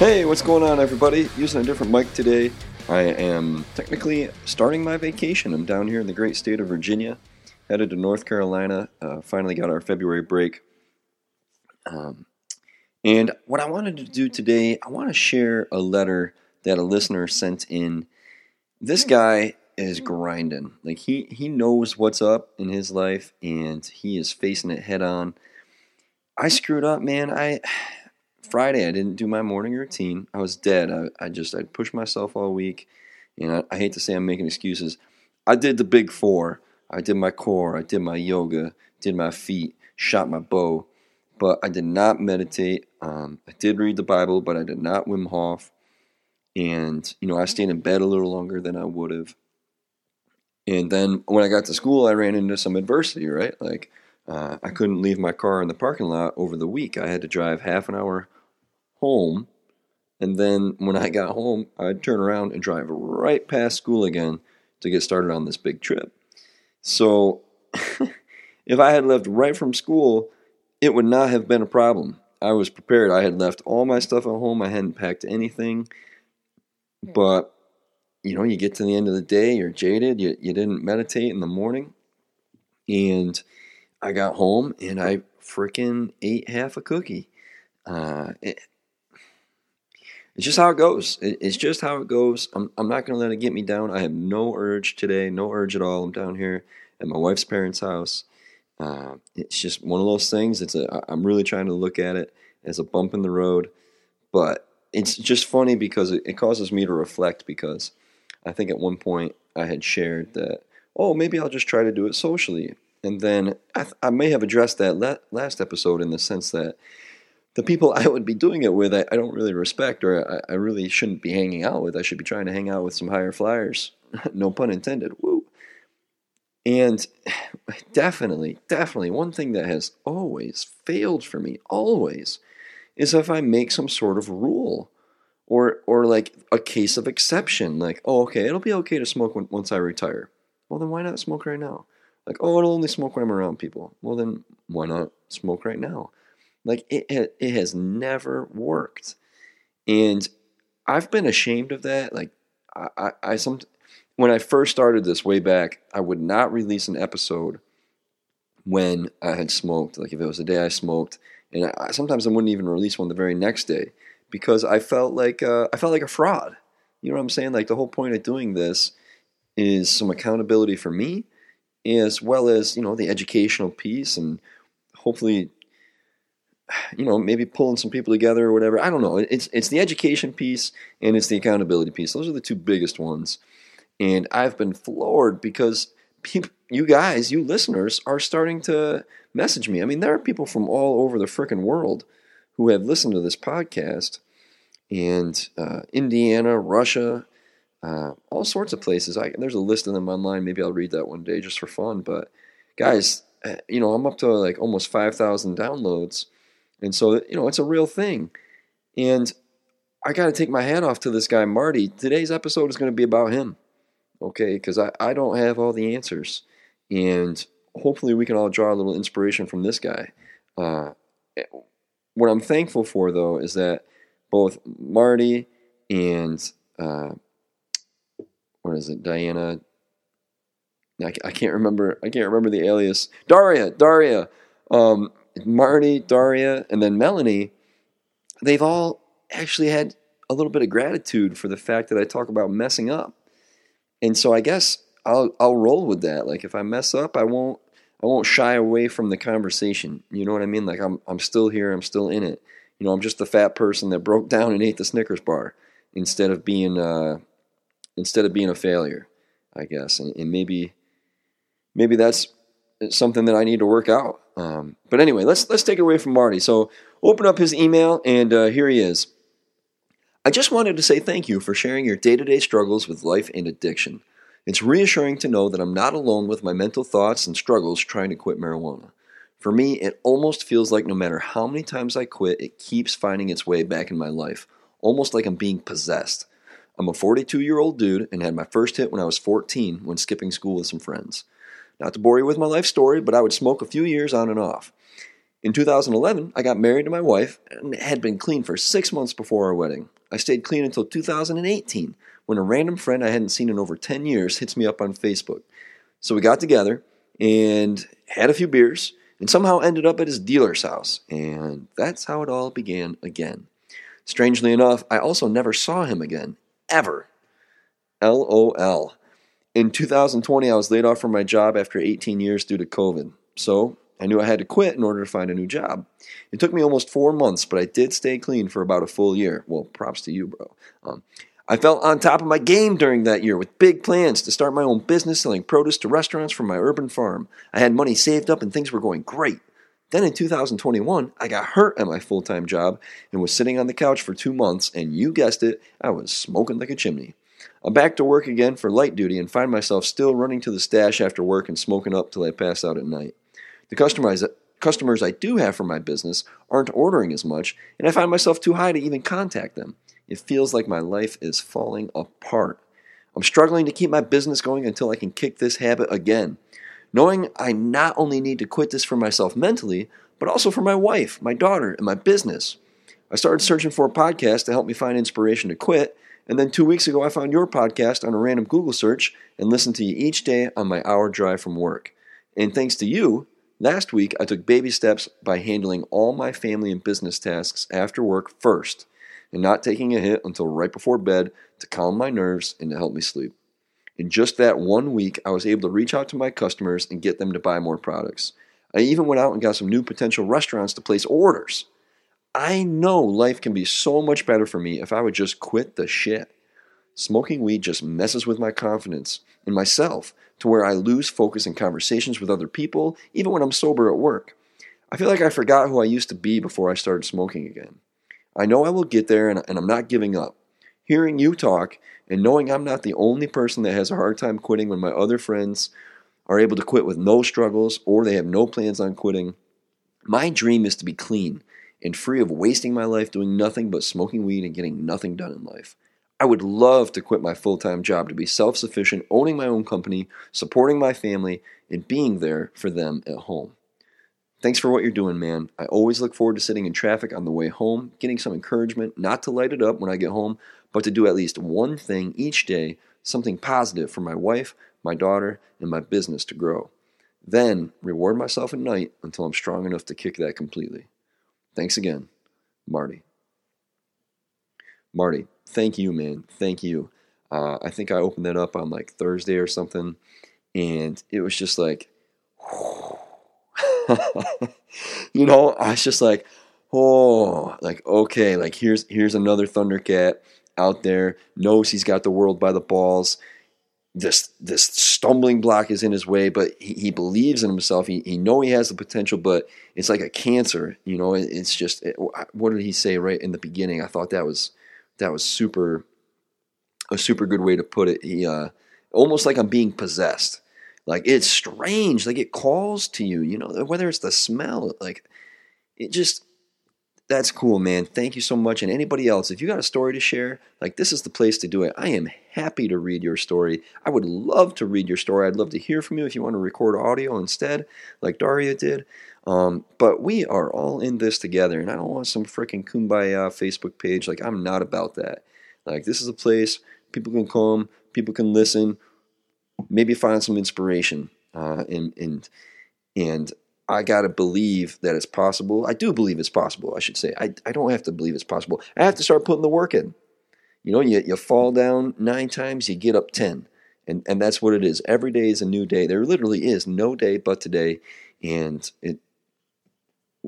Hey, what's going on, everybody? Using a different mic today. I am technically starting my vacation. I'm down here in the great state of Virginia, headed to North Carolina. Uh, finally got our February break. Um, and what I wanted to do today, I want to share a letter that a listener sent in. This guy is grinding. Like he he knows what's up in his life and he is facing it head on. I screwed up, man. I Friday I didn't do my morning routine. I was dead. I, I just I pushed myself all week, and I, I hate to say I'm making excuses. I did the big four. I did my core. I did my yoga. Did my feet. Shot my bow, but I did not meditate. Um, I did read the Bible, but I did not Wim Hof. And you know I stayed in bed a little longer than I would have. And then when I got to school, I ran into some adversity. Right, like uh, I couldn't leave my car in the parking lot over the week. I had to drive half an hour home. And then when I got home, I'd turn around and drive right past school again to get started on this big trip. So if I had left right from school, it would not have been a problem. I was prepared. I had left all my stuff at home. I hadn't packed anything. But, you know, you get to the end of the day, you're jaded. You, you didn't meditate in the morning. And I got home and I freaking ate half a cookie. Uh, it, it's just how it goes. It's just how it goes. I'm, I'm not going to let it get me down. I have no urge today, no urge at all. I'm down here at my wife's parents' house. Uh, it's just one of those things. It's a, I'm really trying to look at it as a bump in the road, but it's just funny because it, it causes me to reflect. Because I think at one point I had shared that, oh, maybe I'll just try to do it socially, and then I, I may have addressed that last episode in the sense that the people I would be doing it with, I, I don't really respect or I, I, really shouldn't be hanging out with. I should be trying to hang out with some higher flyers. no pun intended. Woo. And definitely, definitely, one thing that has always failed for me, always, is if I make some sort of rule or or like a case of exception. Like, oh, okay, it'll be okay to smoke when, once I retire. Well, then why not smoke right now? Like, oh, it'll only smoke when I'm around people. Well, then why not smoke right now? Like it, it has never worked, and I've been ashamed of that. Like I, I, I some when I first started this way back, I would not release an episode when I had smoked. Like if it was the day I smoked, and I, sometimes I wouldn't even release one the very next day because I felt like uh, I felt like a fraud. You know what I'm saying? Like the whole point of doing this is some accountability for me, as well as you know the educational piece, and hopefully you know, maybe pulling some people together or whatever. I don't know. It's it's the education piece and it's the accountability piece. Those are the two biggest ones. And I've been floored because people, you guys, you listeners, are starting to message me. I mean, there are people from all over the freaking world who have listened to this podcast, and uh, Indiana, Russia, uh, all sorts of places. I, there's a list of them online. Maybe I'll read that one day just for fun. But guys, uh, you know, I'm up to like almost five thousand downloads and so, you know, it's a real thing. And I got to take my hat off to this guy, Marty. Today's episode is going to be about him, okay? Because I, I don't have all the answers. And hopefully, we can all draw a little inspiration from this guy. Uh, what I'm thankful for, though, is that both Marty and uh, what is it, Diana? I, I can't remember. I can't remember the alias. Daria, Daria. Um, Marty, Daria, and then Melanie, they've all actually had a little bit of gratitude for the fact that I talk about messing up. And so I guess I'll I'll roll with that. Like if I mess up, I won't I won't shy away from the conversation. You know what I mean? Like I'm I'm still here, I'm still in it. You know, I'm just the fat person that broke down and ate the Snickers bar instead of being uh instead of being a failure, I guess. And, and maybe maybe that's something that I need to work out. Um, but anyway, let's let's take it away from Marty. So open up his email, and uh, here he is. I just wanted to say thank you for sharing your day to day struggles with life and addiction. It's reassuring to know that I'm not alone with my mental thoughts and struggles trying to quit marijuana. For me, it almost feels like no matter how many times I quit, it keeps finding its way back in my life, almost like I'm being possessed. I'm a 42 year old dude and had my first hit when I was 14 when skipping school with some friends. Not to bore you with my life story, but I would smoke a few years on and off. In 2011, I got married to my wife and had been clean for six months before our wedding. I stayed clean until 2018 when a random friend I hadn't seen in over 10 years hits me up on Facebook. So we got together and had a few beers and somehow ended up at his dealer's house. And that's how it all began again. Strangely enough, I also never saw him again, ever. LOL. In 2020, I was laid off from my job after 18 years due to COVID. So I knew I had to quit in order to find a new job. It took me almost four months, but I did stay clean for about a full year. Well, props to you, bro. Um, I felt on top of my game during that year with big plans to start my own business selling produce to restaurants from my urban farm. I had money saved up and things were going great. Then in 2021, I got hurt at my full time job and was sitting on the couch for two months, and you guessed it, I was smoking like a chimney. I'm back to work again for light duty and find myself still running to the stash after work and smoking up till I pass out at night. The customers, customers I do have for my business aren't ordering as much, and I find myself too high to even contact them. It feels like my life is falling apart. I'm struggling to keep my business going until I can kick this habit again. Knowing I not only need to quit this for myself mentally, but also for my wife, my daughter, and my business. I started searching for a podcast to help me find inspiration to quit, and then two weeks ago I found your podcast on a random Google search and listened to you each day on my hour drive from work. And thanks to you, Last week, I took baby steps by handling all my family and business tasks after work first and not taking a hit until right before bed to calm my nerves and to help me sleep. In just that one week, I was able to reach out to my customers and get them to buy more products. I even went out and got some new potential restaurants to place orders. I know life can be so much better for me if I would just quit the shit. Smoking weed just messes with my confidence in myself to where I lose focus in conversations with other people, even when I'm sober at work. I feel like I forgot who I used to be before I started smoking again. I know I will get there and, and I'm not giving up. Hearing you talk and knowing I'm not the only person that has a hard time quitting when my other friends are able to quit with no struggles or they have no plans on quitting. My dream is to be clean and free of wasting my life doing nothing but smoking weed and getting nothing done in life. I would love to quit my full time job to be self sufficient, owning my own company, supporting my family, and being there for them at home. Thanks for what you're doing, man. I always look forward to sitting in traffic on the way home, getting some encouragement, not to light it up when I get home, but to do at least one thing each day, something positive for my wife, my daughter, and my business to grow. Then reward myself at night until I'm strong enough to kick that completely. Thanks again, Marty. Marty, thank you, man. Thank you. Uh, I think I opened that up on like Thursday or something, and it was just like, you know, I was just like, oh, like okay, like here's here's another Thundercat out there knows he's got the world by the balls. This this stumbling block is in his way, but he, he believes in himself. He he know he has the potential, but it's like a cancer. You know, it, it's just it, what did he say right in the beginning? I thought that was that was super a super good way to put it. He uh, almost like I'm being possessed. Like it's strange. Like it calls to you. You know, whether it's the smell, like it just that's cool, man. Thank you so much. And anybody else, if you got a story to share, like this is the place to do it. I am happy to read your story. I would love to read your story. I'd love to hear from you if you want to record audio instead, like Daria did. Um, but we are all in this together, and I don't want some freaking kumbaya Facebook page. Like, I'm not about that. Like, this is a place people can come, people can listen, maybe find some inspiration. Uh, and, and, and I got to believe that it's possible. I do believe it's possible, I should say. I, I don't have to believe it's possible. I have to start putting the work in. You know, you, you fall down nine times, you get up 10. And, and that's what it is. Every day is a new day. There literally is no day but today. And it,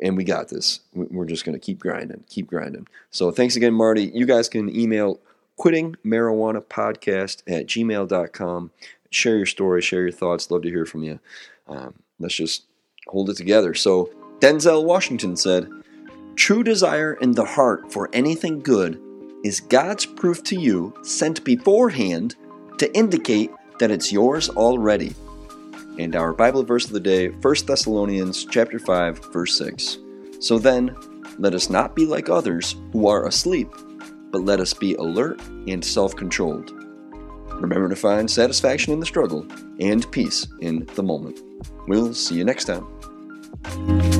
and we got this. We're just going to keep grinding, keep grinding. So thanks again, Marty. You guys can email quitting marijuana podcast at gmail.com. Share your story, share your thoughts. Love to hear from you. Um, let's just hold it together. So Denzel Washington said, True desire in the heart for anything good is God's proof to you sent beforehand to indicate that it's yours already. And our Bible verse of the day, 1 Thessalonians chapter 5, verse 6. So then, let us not be like others who are asleep, but let us be alert and self-controlled. Remember to find satisfaction in the struggle and peace in the moment. We'll see you next time. Thank you.